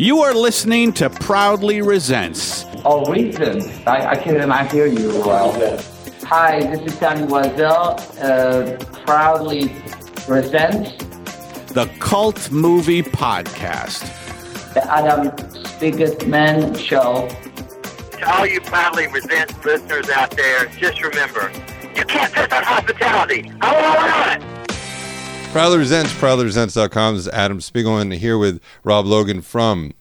You are listening to Proudly Resents. Oh, reason. I, I cannot hear you well. Hi, this is Danny Wazell. Uh, proudly Resents. the Cult Movie Podcast. The Adam Spiegelman Show. To all you proudly resent listeners out there, just remember, you can't piss on hospitality. I won't allow it. Proudly Resents, proudlyresents.com. This is Adam Spiegelman here with Rob Logan from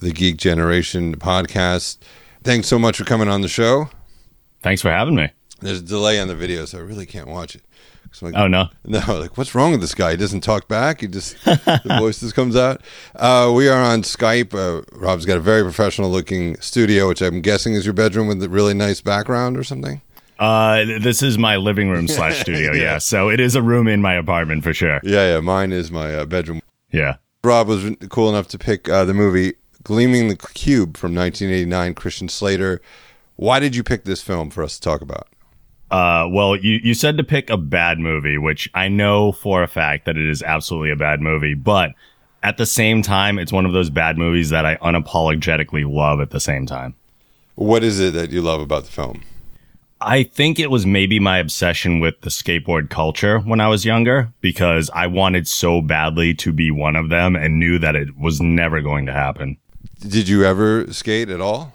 the Geek Generation podcast. Thanks so much for coming on the show. Thanks for having me. There's a delay on the video, so I really can't watch it. Like, oh no, no! Like, what's wrong with this guy? He doesn't talk back. He just the voice just comes out. Uh, we are on Skype. Uh, Rob's got a very professional looking studio, which I'm guessing is your bedroom with a really nice background or something. Uh, this is my living room slash studio. yeah. yeah. so it is a room in my apartment for sure. Yeah, yeah. Mine is my uh, bedroom. Yeah. Rob was cool enough to pick uh, the movie Gleaming the Cube from 1989. Christian Slater. Why did you pick this film for us to talk about? Uh, well, you, you said to pick a bad movie, which I know for a fact that it is absolutely a bad movie, but at the same time, it's one of those bad movies that I unapologetically love at the same time. What is it that you love about the film? I think it was maybe my obsession with the skateboard culture when I was younger because I wanted so badly to be one of them and knew that it was never going to happen. Did you ever skate at all?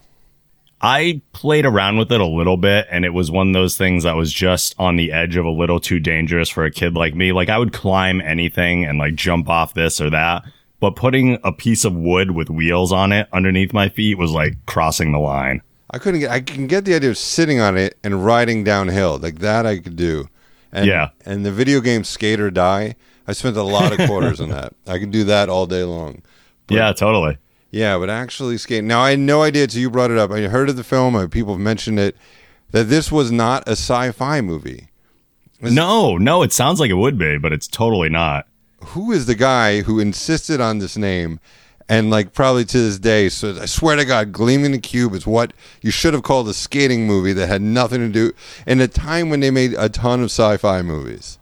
I played around with it a little bit and it was one of those things that was just on the edge of a little too dangerous for a kid like me. Like I would climb anything and like jump off this or that, but putting a piece of wood with wheels on it underneath my feet was like crossing the line. I couldn't get. I can get the idea of sitting on it and riding downhill like that. I could do. And, yeah. And the video game Skate or Die, I spent a lot of quarters on that. I could do that all day long. But, yeah, totally. Yeah, but actually skate. Now I had no idea until you brought it up. I heard of the film. Uh, people have mentioned it. That this was not a sci-fi movie. no, no. It sounds like it would be, but it's totally not. Who is the guy who insisted on this name? And like probably to this day. So I swear to God, Gleaming the Cube is what you should have called a skating movie that had nothing to do in a time when they made a ton of sci-fi movies.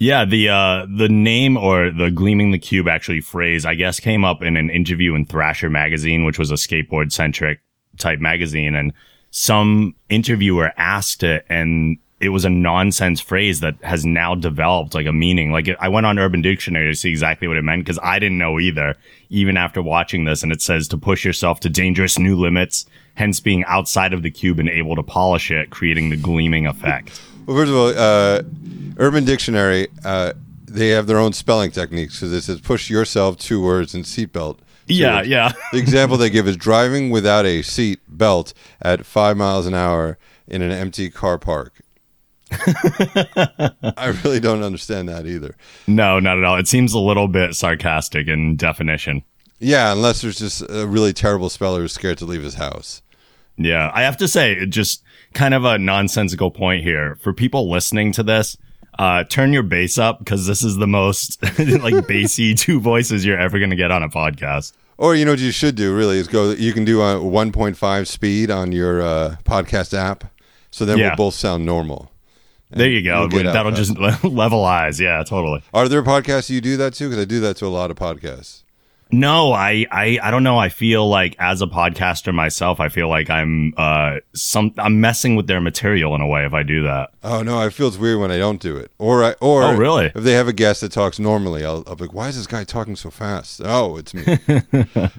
Yeah, the uh, the name or the Gleaming the Cube actually phrase, I guess, came up in an interview in Thrasher magazine, which was a skateboard centric type magazine, and some interviewer asked it, and it was a nonsense phrase that has now developed like a meaning. Like I went on Urban Dictionary to see exactly what it meant because I didn't know either, even after watching this. And it says to push yourself to dangerous new limits, hence being outside of the cube and able to polish it, creating the gleaming effect. Well, first of all, uh, Urban Dictionary, uh, they have their own spelling techniques because it says push yourself two words and seatbelt. Yeah, yeah. the example they give is driving without a seat belt at five miles an hour in an empty car park. I really don't understand that either. No, not at all. It seems a little bit sarcastic in definition. Yeah, unless there's just a really terrible speller who's scared to leave his house. Yeah, I have to say, just kind of a nonsensical point here for people listening to this. Uh, turn your bass up because this is the most like bassy two voices you're ever going to get on a podcast. Or you know what you should do really is go. You can do a 1.5 speed on your uh, podcast app, so then yeah. we'll both sound normal. There you go. We'll That'll just levelize. Yeah, totally. Are there podcasts you do that too? Because I do that to a lot of podcasts. No, I, I, I don't know. I feel like as a podcaster myself, I feel like I'm, uh, some, I'm messing with their material in a way if I do that. Oh no, I feel it's weird when I don't do it. Or I, or oh really? If they have a guest that talks normally, I'll, I'll be like, why is this guy talking so fast? Oh, it's me.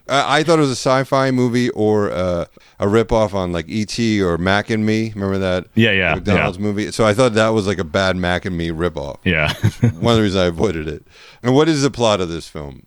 I, I, thought it was a sci-fi movie or uh, a ripoff on like E.T. or Mac and Me. Remember that? Yeah, yeah. McDonald's yeah. movie. So I thought that was like a bad Mac and Me ripoff. Yeah. One of the reasons I avoided it. And what is the plot of this film?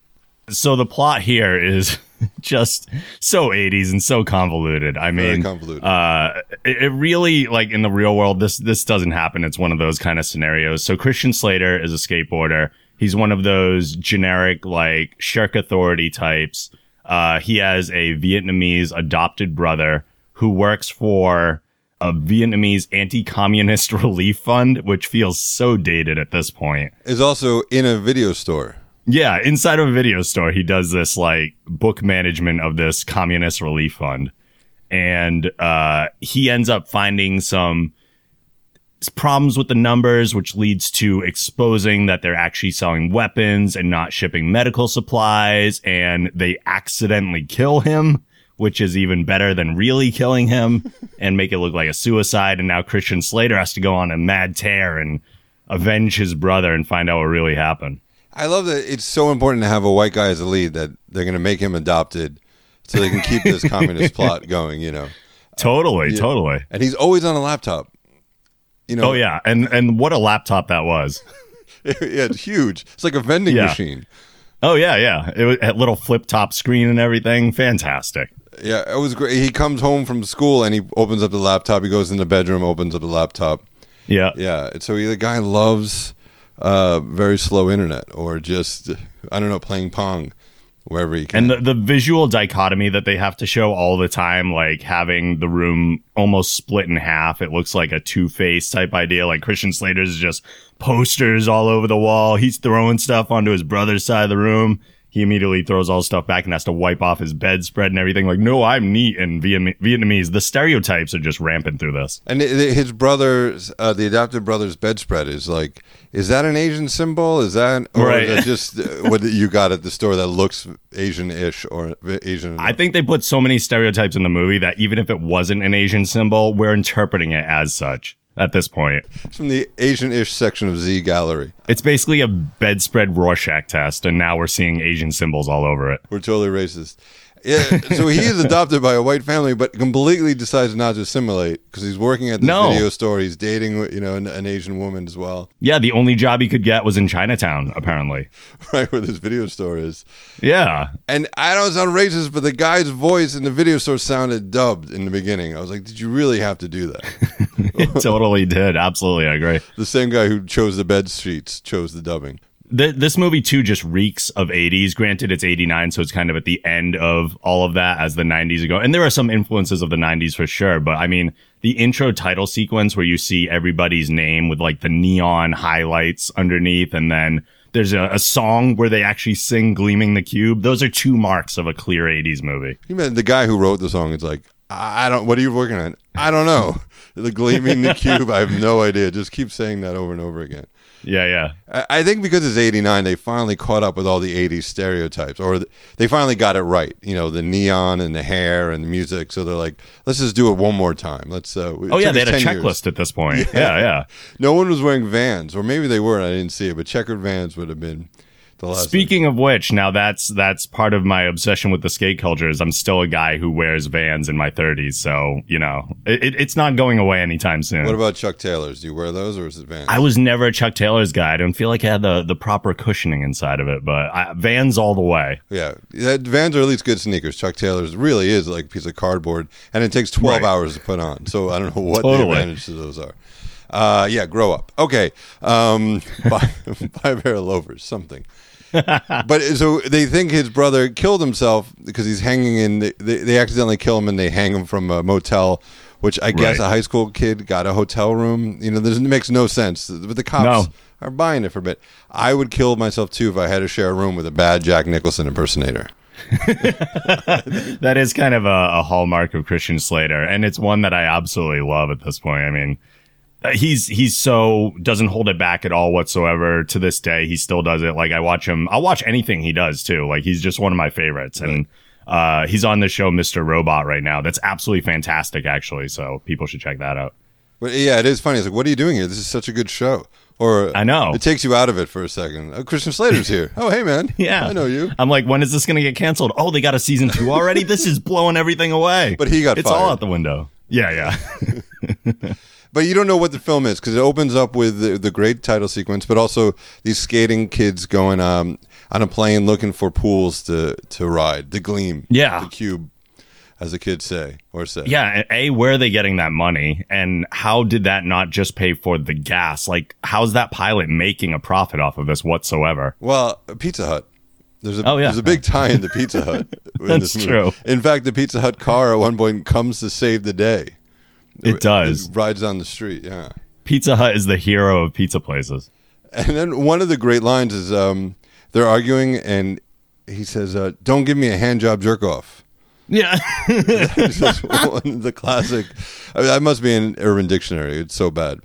So the plot here is just so 80s and so convoluted. I mean, convoluted. Uh, it, it, really like in the real world, this this doesn't happen. It's one of those kind of scenarios. So Christian Slater is a skateboarder. He's one of those generic like Shirk Authority types. Uh, he has a Vietnamese adopted brother who works for a Vietnamese anti-communist relief fund, which feels so dated at this point. Is also in a video store. Yeah, inside of a video store, he does this like book management of this communist relief fund. And uh, he ends up finding some problems with the numbers, which leads to exposing that they're actually selling weapons and not shipping medical supplies. And they accidentally kill him, which is even better than really killing him and make it look like a suicide. And now Christian Slater has to go on a mad tear and avenge his brother and find out what really happened. I love that it's so important to have a white guy as a lead that they're going to make him adopted so they can keep this communist plot going, you know. Totally, totally. And he's always on a laptop. You know, Oh yeah, and and what a laptop that was. yeah, it's huge. It's like a vending Yeah. machine. Oh yeah, yeah. It was a little flip top screen and everything. Fantastic. Yeah, it was great. He comes home from school and he opens up the laptop. He goes in the bedroom, opens up the laptop. Yeah. Yeah, so he, the guy loves uh, very slow internet or just I don't know playing pong wherever he can. And the, the visual dichotomy that they have to show all the time, like having the room almost split in half. It looks like a two face type idea. Like Christian Slater's just posters all over the wall. He's throwing stuff onto his brother's side of the room. He immediately throws all stuff back and has to wipe off his bedspread and everything. Like, no, I'm neat and Vietnam- Vietnamese. The stereotypes are just rampant through this. And his brother's, uh, the adopted brother's bedspread is like, is that an Asian symbol? Is that, or Right. is that just uh, what you got at the store that looks Asian-ish or Asian? I think they put so many stereotypes in the movie that even if it wasn't an Asian symbol, we're interpreting it as such at this point. It's from the Asian-ish section of Z Gallery. It's basically a bedspread Rorschach test, and now we're seeing Asian symbols all over it. We're totally racist. Yeah, so he is adopted by a white family, but completely decides not to assimilate because he's working at this No. video store. He's dating, you know, an, an Asian woman as well, Yeah, the only job he could get was in Chinatown, apparently. right where this video store is. Yeah. And I don't sound racist, but the guy's voice in the video store sounded dubbed in the beginning. I was like, did you really have to do that? It totally did. Absolutely, I agree. the same guy who chose the bed sheets chose the dubbing. Th- this movie too just reeks of 80s. Granted, it's 89, so it's kind of at the end of all of that as the 90s ago. And there are some influences of the 90s for sure. But I mean, the intro title sequence where you see everybody's name with like the neon highlights underneath, and then there's a, a song where they actually sing "Gleaming the Cube." Those are two marks of a clear 80s movie. You mean the guy who wrote the song is like, I don't. What are you working on? I don't know. The gleaming the cube. I have no idea. Just keep saying that over and over again. Yeah, yeah. I I think because it's 89, they finally caught up with all the 80s stereotypes, or th- they finally got it right. You know, the neon and the hair and the music. So they're like, let's just do it one more time. Let's. Uh, Oh yeah, they had a 10 years. checklist at this point. Yeah, yeah. No one was wearing Vans, or maybe they were. I didn't see it, but checkered Vans would have been the last. thing. Speaking of which, now that's that's part of my obsession with the skate culture. Is I'm still a guy who wears Vans in my 30s, so you know it, it- it's not going away anytime soon. What about Chuck Taylors? Do you wear those, or is it Vans? I was never a Chuck Taylor's guy. I don't feel like I had the the proper cushioning inside of it, but I, Vans all the way. Yeah, that, Vans are at least good sneakers. Chuck Taylor's really is like a piece of cardboard, and it takes twelve Right. hours to put on. So I don't know what the Totally. advantage to those are. Uh, yeah, grow up. Okay, um, buy, buy a pair of loafers, something. but so they think his brother killed himself because he's hanging in. They, they, accidentally kill him and they hang him from a motel. Which I guess Right. a high school kid got a hotel room. You know, this makes no sense. But the cops No. are buying it for a bit. I would kill myself too if I had to share a room with a bad Jack Nicholson impersonator. That is kind of a, a hallmark of Christian Slater, and it's one that I absolutely love at this point. I mean, he's he's so doesn't hold it back at all whatsoever. To this day, he still does it. Like I watch him, I'll watch anything he does too. Like he's just one of my favorites, and uh, he's on the show Mr. Robot right now. That's absolutely fantastic, actually. So people should check that out. But yeah, it is funny. It's like, what are you doing here? This is such a good show. Or I know. it takes you out of it for a second. Oh, Christian Slater's here. Oh, hey man. Yeah, I know you. I'm like, when is this going to get canceled? Oh, they got a season two already. this is blowing everything away. But he got it's all out the window. Yeah, yeah. But you don't know what the film is because it opens up with the, the great title sequence, but also these skating kids going um, on a plane looking for pools to to ride. The Gleam. Yeah. The Cube, as the kids say or say. Yeah, a where are they getting that money, and how did that not just pay for the gas? Like, how's that pilot making a profit off of this whatsoever? Well, Pizza Hut. There's a Oh, yeah. there's a big tie into Pizza Hut. in That's true. In fact, the Pizza Hut car at one point comes to save the day. It does. It rides down the street. Yeah. Pizza Hut is the hero of pizza places. And then one of the great lines is um, they're arguing, and he says, uh, "Don't give me a hand job jerk off." Yeah, This one of the classic. I mean, that must be in Urban Dictionary. It's so bad.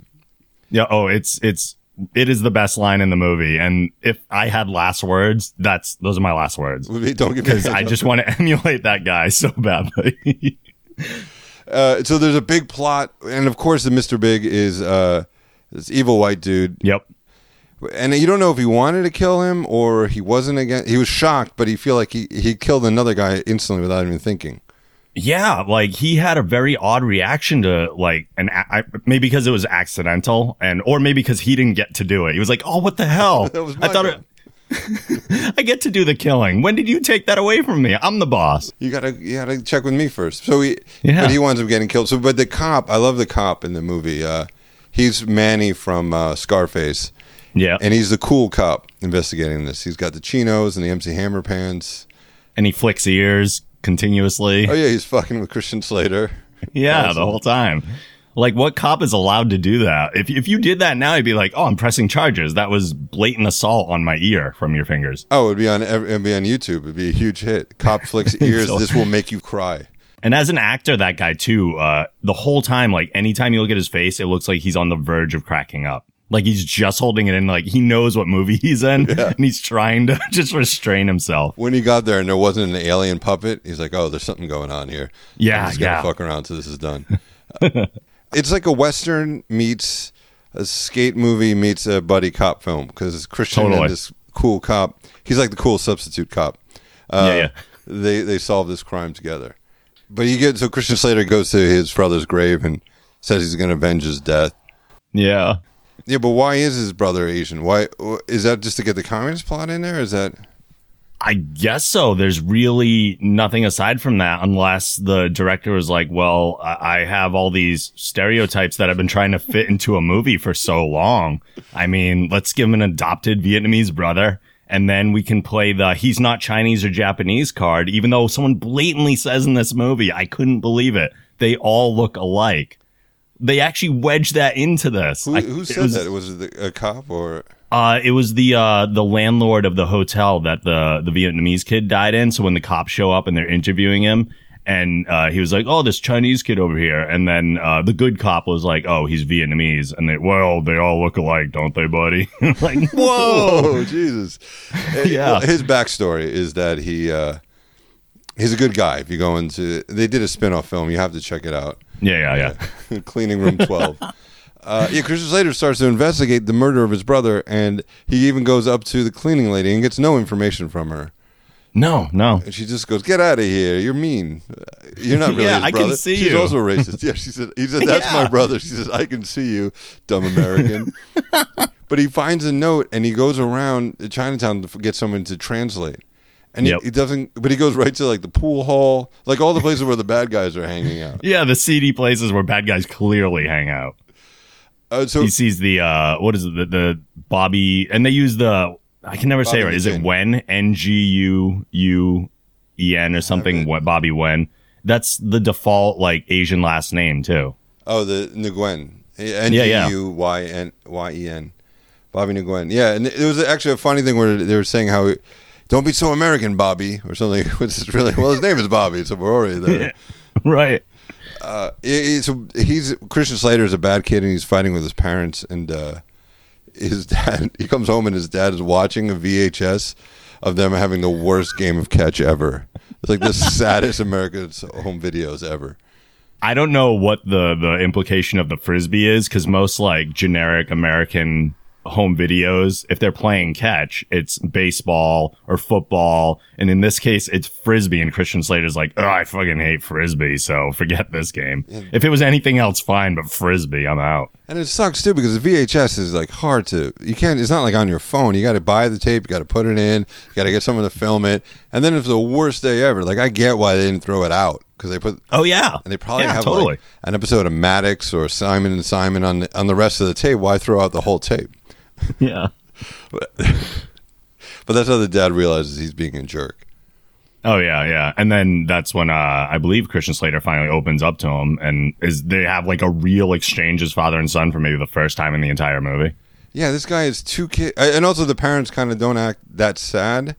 Yeah. Oh, it's it's it is the best line in the movie. And if I had last words, that's those are my last words Don't give me because I just want to emulate that guy so badly. Uh, so there's a big plot, and of course, the Mr. Big is uh, this evil white dude, yep. and you don't know if he wanted to kill him or he wasn't again. He was shocked, but he feel like he he killed another guy instantly without even thinking. Yeah, like he had a very odd reaction to like an a- maybe because it was accidental and or maybe because he didn't get to do it. He was like, "Oh, what the hell? I thought gun." it I get to do the killing. When did you take that away from me? I'm the boss." You gotta you gotta check with me first. So he Yeah. but he winds up getting killed. So but the cop, I love the cop in the movie. Uh, he's Manny from uh, Scarface, Yeah. and he's the cool cop investigating this. He's got the chinos and the MC Hammer pants. and he flicks ears continuously. Oh yeah, he's fucking with Christian Slater. yeah, awesome. the whole time. Like, what cop is allowed to do that? If if you did that now, I'd be like, "Oh, I'm pressing charges. That was blatant assault on my ear from your fingers." Oh, it'd be on it'd be on YouTube. It'd be a huge hit. Cop flicks ears. So- this will make you cry. And as an actor, that guy too, uh, the whole time, like anytime you look at his face, it looks like he's on the verge of cracking up. Like he's just holding it in, like he knows what movie he's in, and he's trying to just restrain himself. When he got there and there wasn't an alien puppet, he's like, "Oh, there's something going on here." Yeah, I'm just gonna yeah. fuck around till this is done. It's like a western meets a skate movie meets a buddy cop film because Christian Totally. and this cool cop. He's like the cool substitute cop. Uh, Yeah, yeah. They they solve this crime together. But you get so Christian Slater goes to his brother's grave and says he's going to avenge his death. Yeah. Yeah, but why is his brother Asian? Why is that just to get the communist plot in there? Is that I guess so. There's really nothing aside from that, unless the director was like, well, I have all these stereotypes that I've been trying to fit into a movie for so long. I mean, let's give him an adopted Vietnamese brother. And then we can play the he's not Chinese or Japanese card, even though someone blatantly says in this movie, I couldn't believe it. They all look alike. They actually wedge that into this. who, I- who it said was- that? Was it the, a cop or? Uh, it was the uh the landlord of the hotel that the the Vietnamese kid died in. So when the cops show up and they're interviewing him, and uh, he was like, "Oh, this Chinese kid over here," and then uh, the good cop was like, "Oh, he's Vietnamese," and they, well, they all look alike, don't they, buddy? like, whoa, Jesus! Yeah. Well, his backstory is that he uh, he's a good guy. If you go into, they did a spin-off film. You have to check it out. yeah, yeah, yeah. Cleaning Room Twelve. Uh, yeah, Christian Slater starts to investigate the murder of his brother, and he even goes up to the cleaning lady and gets no information from her. No, no. And she just goes, "Get out of here! You're mean. You're not really Yeah, his I can brother." see She's you. also racist. Yeah, she said. He said, "That's Yeah. my brother." She says, "I can see you, dumb American." but he finds a note and he goes around Chinatown to get someone to translate. And Yep. he, he doesn't. But he goes right to like the pool hall, like all the places where the bad guys are hanging out. Yeah, the seedy places where bad guys clearly hang out. Uh, so He sees the uh, what is it? The, the Bobby, and they use the I can never say it right. Is it. Wen N G U U E N or something? What Bobby Wen? That's the default like Asian last name too. Oh, the Nguyen. N G. U Y N Y E N. Bobby Nguyen. Yeah, and it was actually a funny thing where they were saying how, "Don't be so American, Bobby," or something. Which is really well. His name is Bobby, so we're already there. right. Uh, a, he's Christian Slater is a bad kid, and he's fighting with his parents, and uh, his dad. He comes home, and his dad is watching a VHS of them having the worst game of catch ever. It's like the saddest American home videos ever. I don't know what the the implication of the frisbee is because most like generic American home videos, if they're playing catch, it's baseball or football, and in this case, it's frisbee. And Christian Slater's like, "Oh, I fucking hate frisbee, so forget this game." If it was anything else, fine, but frisbee, I'm out. And it sucks too because the VHS is like hard to. You can't. It's not like on your phone. You got to buy the tape. You got to put it in. You got to get someone to film it. And then it's the worst day ever. Like I get why they didn't throw it out because they put. Oh yeah, And they probably yeah, have totally. like an episode of Matlock or Simon and Simon on the, on the rest of the tape. Why throw out the whole tape? yeah. But that's how the dad realizes he's being a jerk. Oh yeah, yeah. And then that's when uh I believe Christian Slater finally opens up to him and is they have like a real exchange as father and son for maybe the first time in the entire movie. Yeah, this guy has two kids, and also the parents kind of don't act that sad.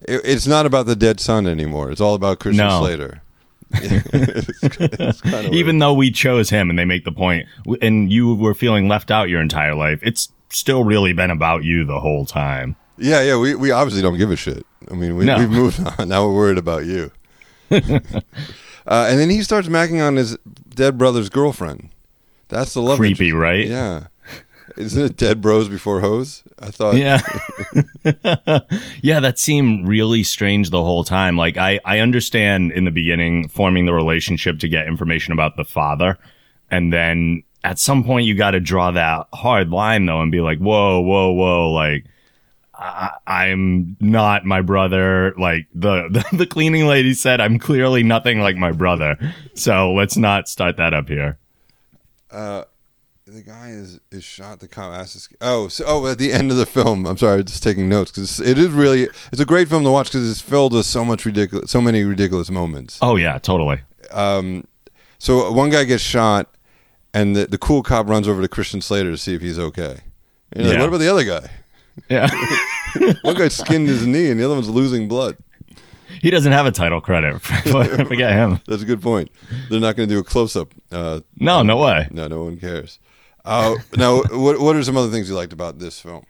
It, it's not about the dead son anymore. It's all about Christian No. Slater. It's weird. Even though we chose him and they make the and you were feeling left out your entire life, it's still really been about you the whole time. Yeah, yeah. We, we obviously don't give a shit. I mean, we, No. we've moved on. Now we're worried about you. uh, and then he starts macking on his dead brother's girlfriend. That's the love. Creepy, interest. right? Yeah. Isn't it dead bros before hoes? I thought. Yeah. yeah, that seemed really strange the whole time. Like I, I understand in the beginning forming the relationship to get information about the father. And then at some point you got to draw that hard line though and be like, whoa, whoa, whoa. Like I, I'm not my brother. Like the, the, the cleaning lady said, I'm clearly nothing like my brother. So let's not start that up here. Uh, The guy is is shot. The cop asks. Oh, so oh, at the end of the film. I'm sorry, just taking notes because it is really. It's a great film to watch because it's filled with so much ridiculous, so many ridiculous moments. Oh yeah, totally. Um, So one guy gets shot, and the, the cool cop runs over to Christian Slater to see if he's okay. And you're like, Yeah. what about the other guy? Yeah. One guy skinned his knee, and the other one's losing blood. he doesn't have a title credit. Forget him. That's a good point. They're not going to do a close up. Uh, No, no way. no, no one cares. Uh, now, what what are some other things you liked about this film?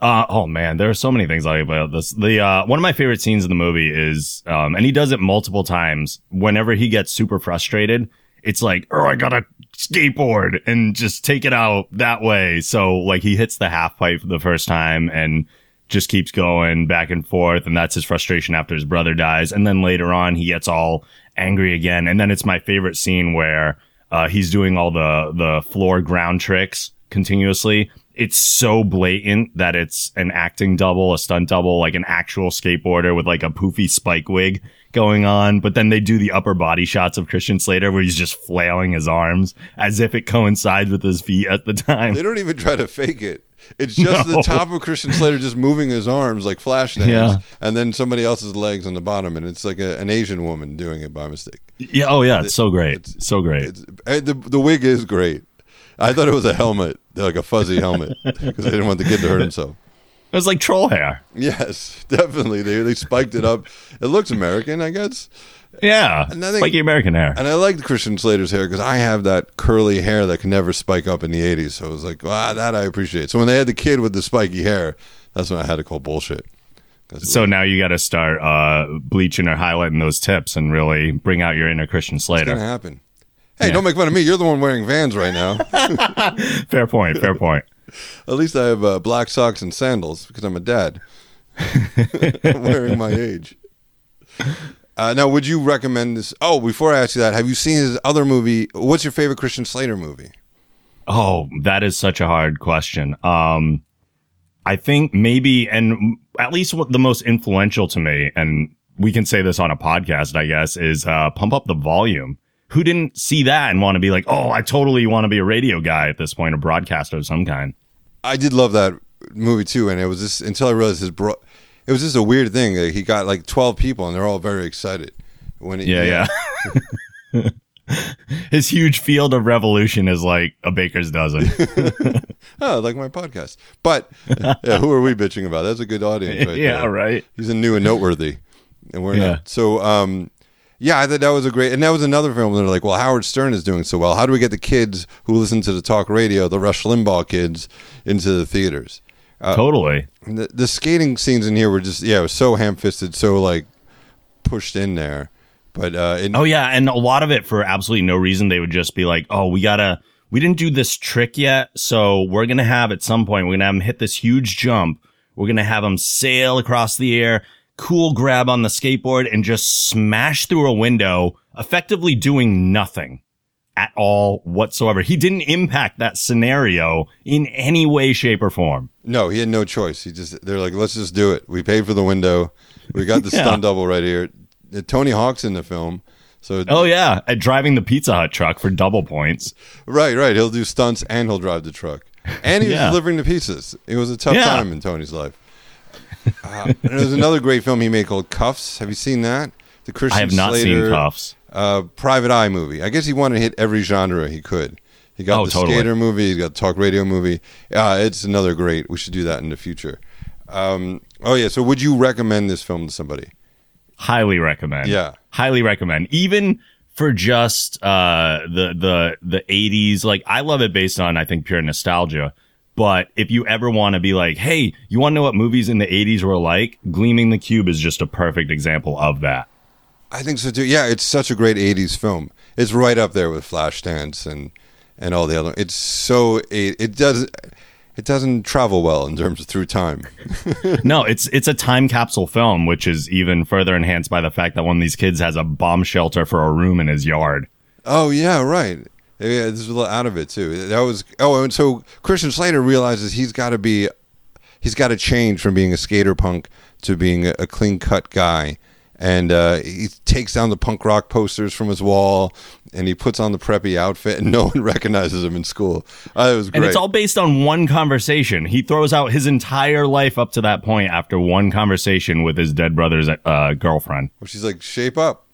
Uh, oh man, there are so many things I like about this. The uh, one of my favorite scenes in the movie is, um, and he does it multiple times. Whenever he gets super frustrated, it's like, oh, I got to skateboard and just take it out that way. So like he hits the half pipe the first time and just keeps going back and forth, and that's his frustration after his brother dies. And then later on, he gets all angry again. And then it's my favorite scene where uh, he's doing all the the floor ground tricks continuously. It's so blatant that it's an acting double, a stunt double, like an actual skateboarder with like a poofy spike wig going on. But then they do the upper body shots of Christian Slater where he's just flailing his arms as if it coincides with his feet at the time. They don't even try to fake it. It's just No. the top of Christian Slater just moving his arms like flash dance, Yeah. and then somebody else's legs on the bottom, and it's like a, an Asian woman doing it by mistake. Yeah. Oh yeah. It's so great. so great. It's the the wig is great. I thought it was a helmet, like a fuzzy helmet, because they didn't want the kid to hurt himself. It was like troll hair. Yes, definitely. They they spiked it up. It looks American, I guess. Yeah. And I think- Spiky American hair. And I liked Christian Slater's hair because I have that curly hair that can never spike up in the '80s. So I was like, wow, that I appreciate. So when they had the kid with the spiky hair, that's when I had to call bullshit. So now you got to start uh, bleaching or highlighting those tips and really bring out your inner Christian It's gonna Slater. happen. Hey, don't make fun of me. You're the one wearing Vans right now. Fair point. Fair point. At least I have uh, black socks and sandals because I'm a dad. I'm wearing my age. Uh, now, would you recommend this? Oh, before I ask you that, have you seen his other movie? What's your favorite Christian Slater movie? Oh, that is such a hard question. Um, I think maybe, and at least what the most influential to me, and we can say this on a podcast, I guess, is uh, Pump Up the Volume. Who didn't see that and want to be like, oh, I totally want to be a radio guy at this point, a broadcaster of some kind? I did love that movie too, and it was just until I realized his bro. It was just a weird thing. Like, he got like twelve people, and they're all very excited when. It, Yeah, yeah. His huge field of revolution is like a baker's dozen. oh, like my podcast. But yeah, who are we bitching about? That's a good audience, right yeah, there. right. He's a new and noteworthy, and we're Yeah. not. So, um, yeah, I thought that was a great, and that was another film. Where they're like, well, Howard Stern is doing so well. How do we get the kids who listen to the talk radio, the Rush Limbaugh kids, into the theaters? totally. The, the skating scenes in here were just, yeah, it was so ham-fisted, so like pushed in there. But uh, it, Oh yeah, and a lot of it for absolutely no reason. They would just be like, "Oh, we gotta, we didn't do this trick yet, so we're gonna have at some point we're gonna have him hit this huge jump. We're gonna have him sail across the air, cool grab on the skateboard, and just smash through a window, effectively doing nothing at all whatsoever. He didn't impact that scenario in any way, shape, or form. No, he had no choice. He just they're like, let's just do it. We paid for the window. We got the Yeah. stunt double right here. Tony Hawk's in the film. So Oh yeah, at driving the Pizza Hut truck for double points. right, right. He'll do stunts and he'll drive the truck. And he was Yeah. delivering the pizzas. It was a tough Yeah. time in Tony's life. Uh, there's another great film he made called Kuffs. Have you seen that? The Christian I have not Slater, seen Kuffs. Uh, Private Eye movie. I guess he wanted to hit every genre he could. He got Oh, the totally. skater movie. He got the talk radio movie. Uh, it's another great. We should do that in the future. Um, oh yeah. So would you recommend this film to somebody? Highly recommend. Yeah. highly recommend. Even for just uh the the the 80s, like I love it based on I think pure nostalgia. But if you ever want to be like, hey, you want to know what movies in the 80s were like? Gleaming the Cube is just a perfect example of that. I think so too. Yeah, it's such a great '80s film. It's right up there with Flashdance and and all the other. It's so it, it does it doesn't travel well in terms of through time. no, it's it's a time capsule film, which is even further enhanced by the fact that one of these kids has a bomb shelter for a room in his yard. Oh yeah, right. Yeah, this is a little out of it too. That was oh, and so Christian Slater realizes he's got to be, he's got to change from being a skater punk to being a, a clean cut guy. And uh, he takes down the punk rock posters from his wall and he puts on the preppy outfit and no one recognizes him in school. Uh, it was great and it's all based on one conversation. He throws out his entire life up to that point after one conversation with his dead brother's uh, girlfriend. Well, she's like shape up.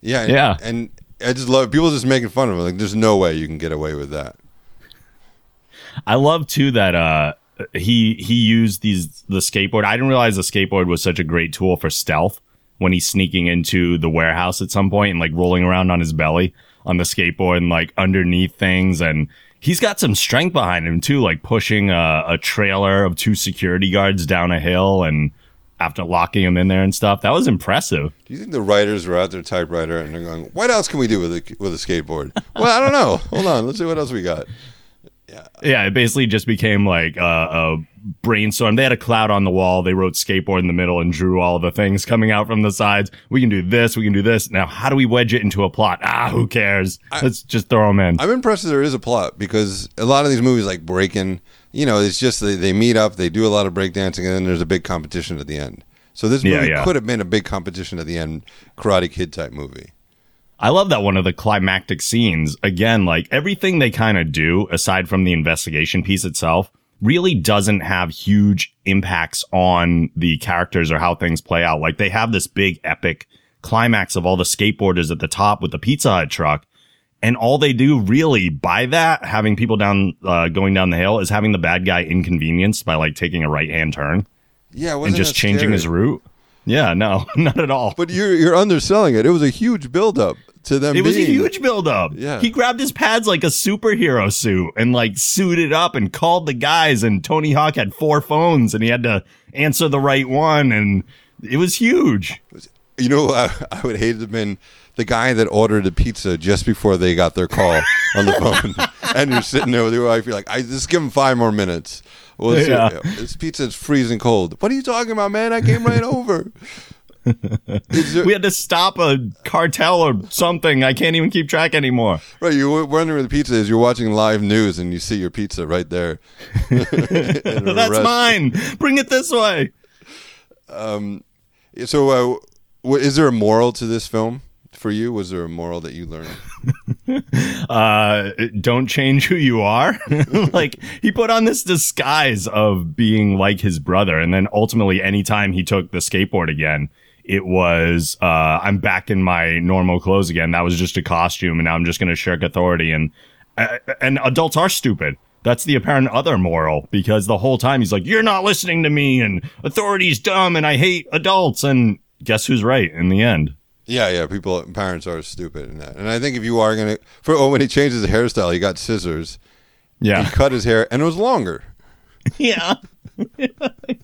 Yeah and, yeah. and i just love people just making fun of him. Like there's no way you can get away with that. I love too that uh he he used these the skateboard. I didn't realize the skateboard was such a great tool for stealth when he's sneaking into the warehouse at some point and like rolling around on his belly on the skateboard and like underneath things. And he's got some strength behind him too, like pushing a, a trailer of two security guards down a hill and after locking him in there and stuff. That was impressive. Do you think the writers were out their typewriter and they're going, "What else can we do with a with a skateboard?" well, I don't know. Hold on, let's see what else we got. Yeah, yeah. It basically just became like uh, a brainstorm. They had a cloud on the wall. They wrote skateboard in the middle and drew all the things coming out from the sides. We can do this. We can do this. Now, how do we wedge it into a plot? Ah, who cares? I, Let's just throw them in. I'm impressed that there is a plot because a lot of these movies, like Breaking, you know, it's just they, they meet up, they do a lot of breakdancing, and then there's a big competition at the end. So this movie yeah, yeah. could have been a big competition at the end, Karate Kid type movie. I love that one of the climactic scenes. Again, like everything they kind of do, aside from the investigation piece itself, really doesn't have huge impacts on the characters or how things play out. Like they have this big epic climax of all the skateboarders at the top with the Pizza Hut truck. And all they do really by that, having people down, uh, going down the hill is having the bad guy inconvenienced by like taking a right hand turn. Yeah. And just changing scary? his route. Yeah, no, not at all. But you're you're underselling it. It was a huge buildup to them. It being, was a huge buildup. Yeah, he grabbed his pads like a superhero suit and like suited up and called the guys. And Tony Hawk had four phones and he had to answer the right one, and it was huge. You know, I, I would hate to have been the guy that ordered the pizza just before they got their call on the phone, and you're sitting there with your wife. You're like, I just give him five more minutes. Well, this, yeah. this pizza is freezing cold. What are you talking about, man? I came right over. there, we had to stop a cartel or something. I can't even keep track anymore. Right, you're wondering where the pizza is. You're watching live news and you see your pizza right there. That's mine. Bring it this way. Um, so, uh, is there a moral to this film? for you? Was there a moral that you learned? uh, don't change who you are. like he put on this disguise of being like his brother, and then ultimately, anytime he took the skateboard again, it was uh, I'm back in my normal clothes again. That was just a costume, and now I'm just going to shirk authority. And uh, and adults are stupid. That's the apparent other moral because the whole time he's like, "You're not listening to me," and authority's dumb, and I hate adults. And guess who's right in the end? Yeah, yeah. People, parents are stupid in that, and I think if you are gonna, for oh, when he changed his hairstyle, he got scissors. Yeah, he cut his hair, and it was longer. yeah,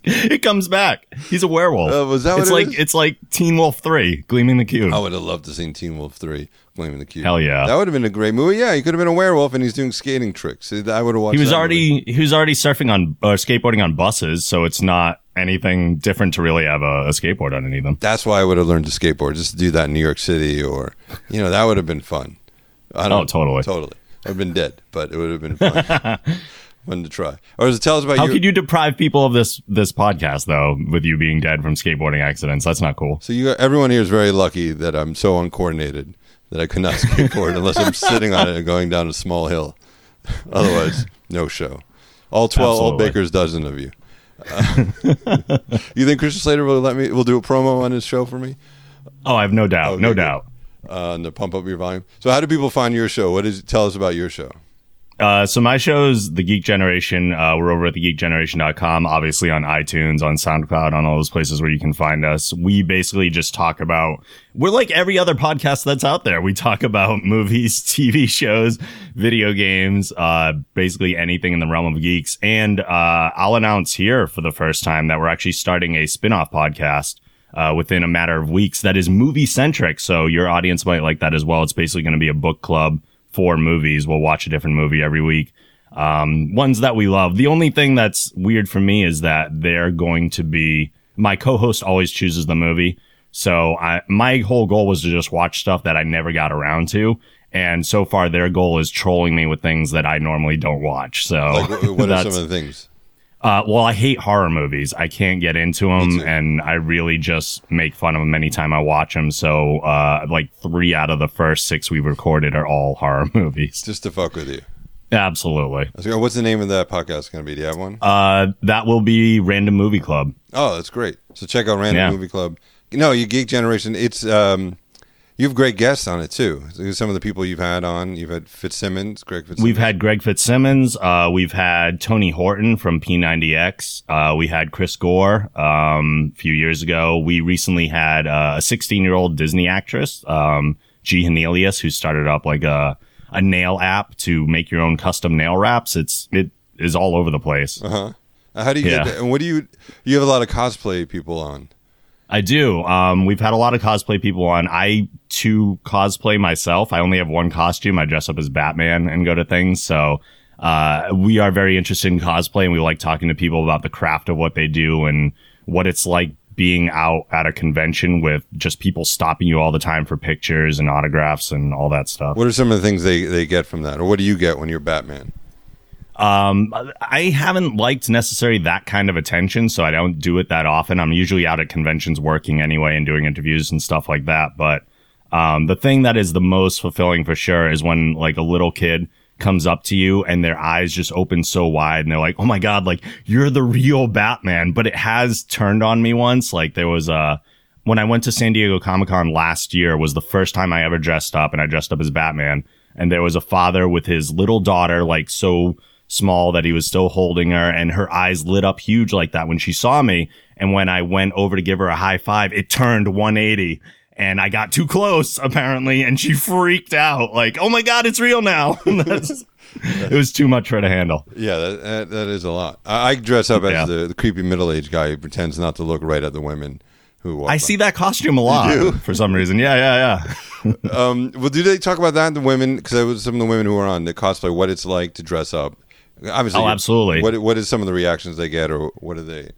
it comes back. He's a werewolf. Uh, was that? It's like it it's like Teen Wolf Three, Gleaming the Cube. I would have loved to seen Teen Wolf Three, Gleaming the Cube. Hell yeah, that would have been a great movie. Yeah, he could have been a werewolf, and he's doing skating tricks. I would have watched. He was already movie. he was already surfing on uh, skateboarding on buses, so it's not anything different to really have a, a, skateboard on any of them. That's why I would have learned to skateboard, just to do that in New York City, or you know, that would have been fun. I don't, oh, totally, totally. I've been dead, but it would have been fun. fun to try. Or does it tell us about how you? could you deprive people of this this podcast though, with you being dead from skateboarding accidents? That's not cool. So you, everyone here is very lucky that I'm so uncoordinated that I could not skateboard unless I'm sitting on it and going down a small hill. Otherwise, no show. All twelve, Absolutely. all Baker's dozen of you. Uh, you think Christian Slater will let me? Will do a promo on his show for me? Oh, I have no doubt. Okay, no good. doubt. Uh, and to pump up your volume. So, how do people find your show? What is? Tell us about your show. Uh, so my show's The Geek Generation. Uh, we're over at thegeekgeneration.com, obviously on iTunes, on SoundCloud, on all those places where you can find us. We basically just talk about, we're like every other podcast that's out there. We talk about movies, TV shows, video games, uh, basically anything in the realm of geeks. And, uh, I'll announce here for the first time that we're actually starting a spin-off podcast. Uh, within a matter of weeks, that is movie centric. So your audience might like that as well. It's basically going to be a book club four movies. We'll watch a different movie every week. Um, ones that we love. The only thing that's weird for me is that they're going to be my co-host always chooses the movie. So I, my whole goal was to just watch stuff that I never got around to. And so far their goal is trolling me with things that I normally don't watch. So Like, wh- what are some of the things? Uh, well, I hate horror movies. I can't get into them, and I really just make fun of them anytime I watch them. So, uh, like three out of the first six we recorded are all horror movies. Just to fuck with you. Absolutely. What's the name of that podcast going to be? Do you have one? Uh, that will be Random Movie Club. oh, that's great. So check out Random Yeah. Movie Club. No, you Geek Generation. It's um, you have great guests on it too. Some of the people you've had on, you've had Fitzsimmons, Greg Fitzsimmons. We've had Greg Fitzsimmons. Uh, we've had Tony Horton from P90X. Uh, we had Chris Gore um, a few years ago. We recently had uh, a 16 year old Disney actress, um, G. Hannelius, who started up like a a nail app to make your own custom nail wraps. It's it is all over the place. Uh, huh. How do you Yeah. get? And what do you? You have a lot of cosplay people on. I do. Um, we've had a lot of cosplay people on. I too cosplay myself. I only have one costume. I dress up as Batman and go to things. So, uh, we are very interested in cosplay and we like talking to people about the craft of what they do and what it's like being out at a convention with just people stopping you all the time for pictures and autographs and all that stuff. What are some of the things they they get from that, or what do you get when you're Batman? Um, I haven't liked necessarily that kind of attention, so I don't do it that often. I'm usually out at conventions working anyway and doing interviews and stuff like that. But um, the thing that is the most fulfilling for sure is when like a little kid comes up to you and their eyes just open so wide and they're like, "Oh my god, like you're the real Batman." But it has turned on me once. Like there was a when I went to San Diego Comic Con last year was the first time I ever dressed up and I dressed up as Batman. And there was a father with his little daughter, like so small that he was still holding her and her eyes lit up huge like that when she saw me. And when I went over to give her a high five, it turned 180 and I got too close apparently. And she freaked out like, Oh my God, it's real now. That's- it was too much for her to handle. Yeah, that, that, that is a lot. I, I dress up as Yeah. the, the creepy middle aged guy who pretends not to look right at the women who walk. I by. see that costume a lot for some reason. Yeah, yeah, yeah. Um, well, do they talk about that? In the women, because there was some of the women who were on the cosplay, what it's like to dress up. Obviously, Oh, absolutely. What what is some of the reactions they get, or what are they?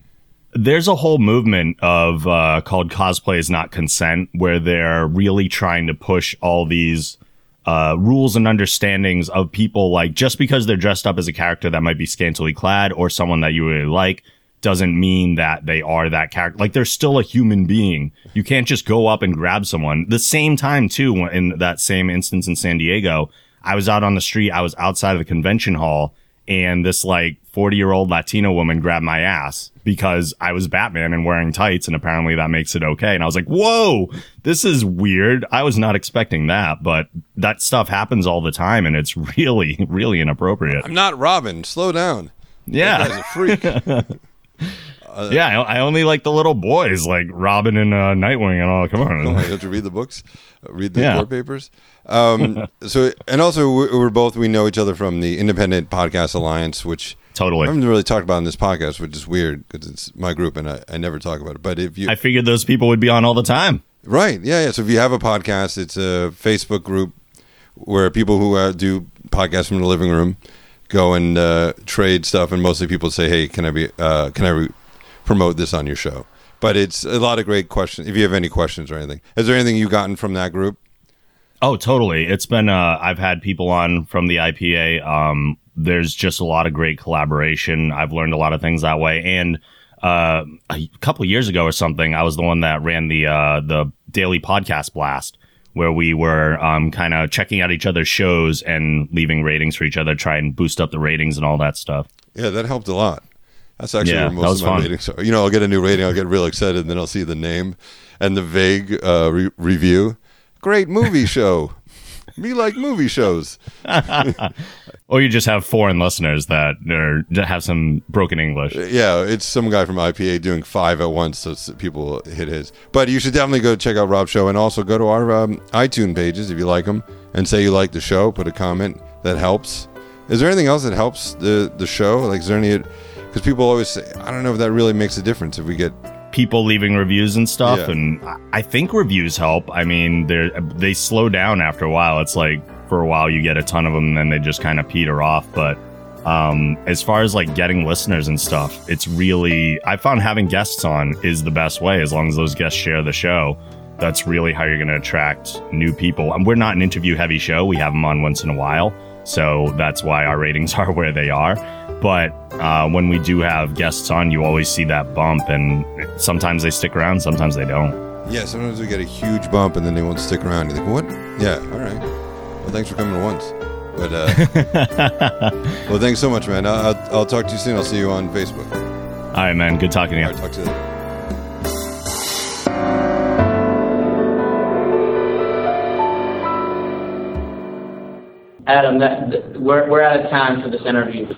There's a whole movement of uh, called cosplay is not consent where they're really trying to push all these uh, rules and understandings of people like just because they're dressed up as a character that might be scantily clad or someone that you really like doesn't mean that they are that character. Like they're still a human being. You can't just go up and grab someone. The same time too in that same instance in san diego i was out on the street. I was outside of the convention hall and this like 40 year old Latino woman grabbed my ass because I was Batman and wearing tights and apparently that makes it okay. And I was like, whoa, this is weird. I was not expecting that, but that stuff happens all the time and it's really, really inappropriate. I'm not Robin. Slow down. Yeah. That guy's a freak. Yeah. I I only like the little boys like Robin and uh, Nightwing and all. Come on. Don't you read the books? Uh, Read the Yeah. court papers. Um, so, and also, we're, both we know each other from the Independent Podcast Alliance, which totally I haven't really talked about in this podcast, which is weird because it's my group and I, I never talk about it. But if you I figured those people would be on all the time. Right. Yeah. Yeah. So if you have a podcast, it's a Facebook group where people who uh, do podcasts from the living room go and uh, trade stuff, and mostly people say, "Hey, can I be? Uh, can I re- promote this on your show?" But it's a lot of great questions. If you have any questions or anything, is there anything you've gotten from that group? Oh, totally. It's been, uh, I've had people on from the IPA. Um, there's just a lot of great collaboration. I've learned a lot of things that way. And, uh, a couple years ago or something, I was the one that ran the, uh, the daily podcast blast where we were, um, kind of checking out each other's shows and leaving ratings for each other, try and boost up the ratings and all that stuff. Yeah, that helped a lot. That's actually Yeah, where most of my fun. ratings are. You know, I'll get a new rating, I'll get real excited, and then I'll see the name and the vague uh, re- review. Great movie show. Me like movie shows. Or you just have foreign listeners that are, have some broken English. Yeah, it's some guy from IPA doing five at once, so people hit his. But you should definitely go check out Rob's show and also go to our um, iTunes pages if you like them and say you like the show. Put a comment that helps. Is there anything else that helps the the show? Like, is there any? Because people always say, I don't know if that really makes a difference if we get. people leaving reviews and stuff Yeah. and I- think reviews help. I mean they they slow down after a while. It's like for a while you get a ton of them and then they just kind of peter off. But um as far as like getting listeners and stuff it's really i found having guests on is the best way as long as those guests share the show. That's really how you're going to attract new people. And we're not an interview heavy show. We have them on once in a while so that's why our ratings are where they are but uh, when we do have guests on, you always see that bump, and sometimes they stick around, sometimes they don't. Yeah, sometimes we get a huge bump and then they won't stick around. You're like, what? Yeah, all right. Well, thanks for coming once. But uh, well, thanks so much, man. I'll, I'll, I'll talk to you soon. I'll see you on Facebook. All right, man. Good talking to you. All right, talk to you later. Adam, that, we're, we're out of time for this interview.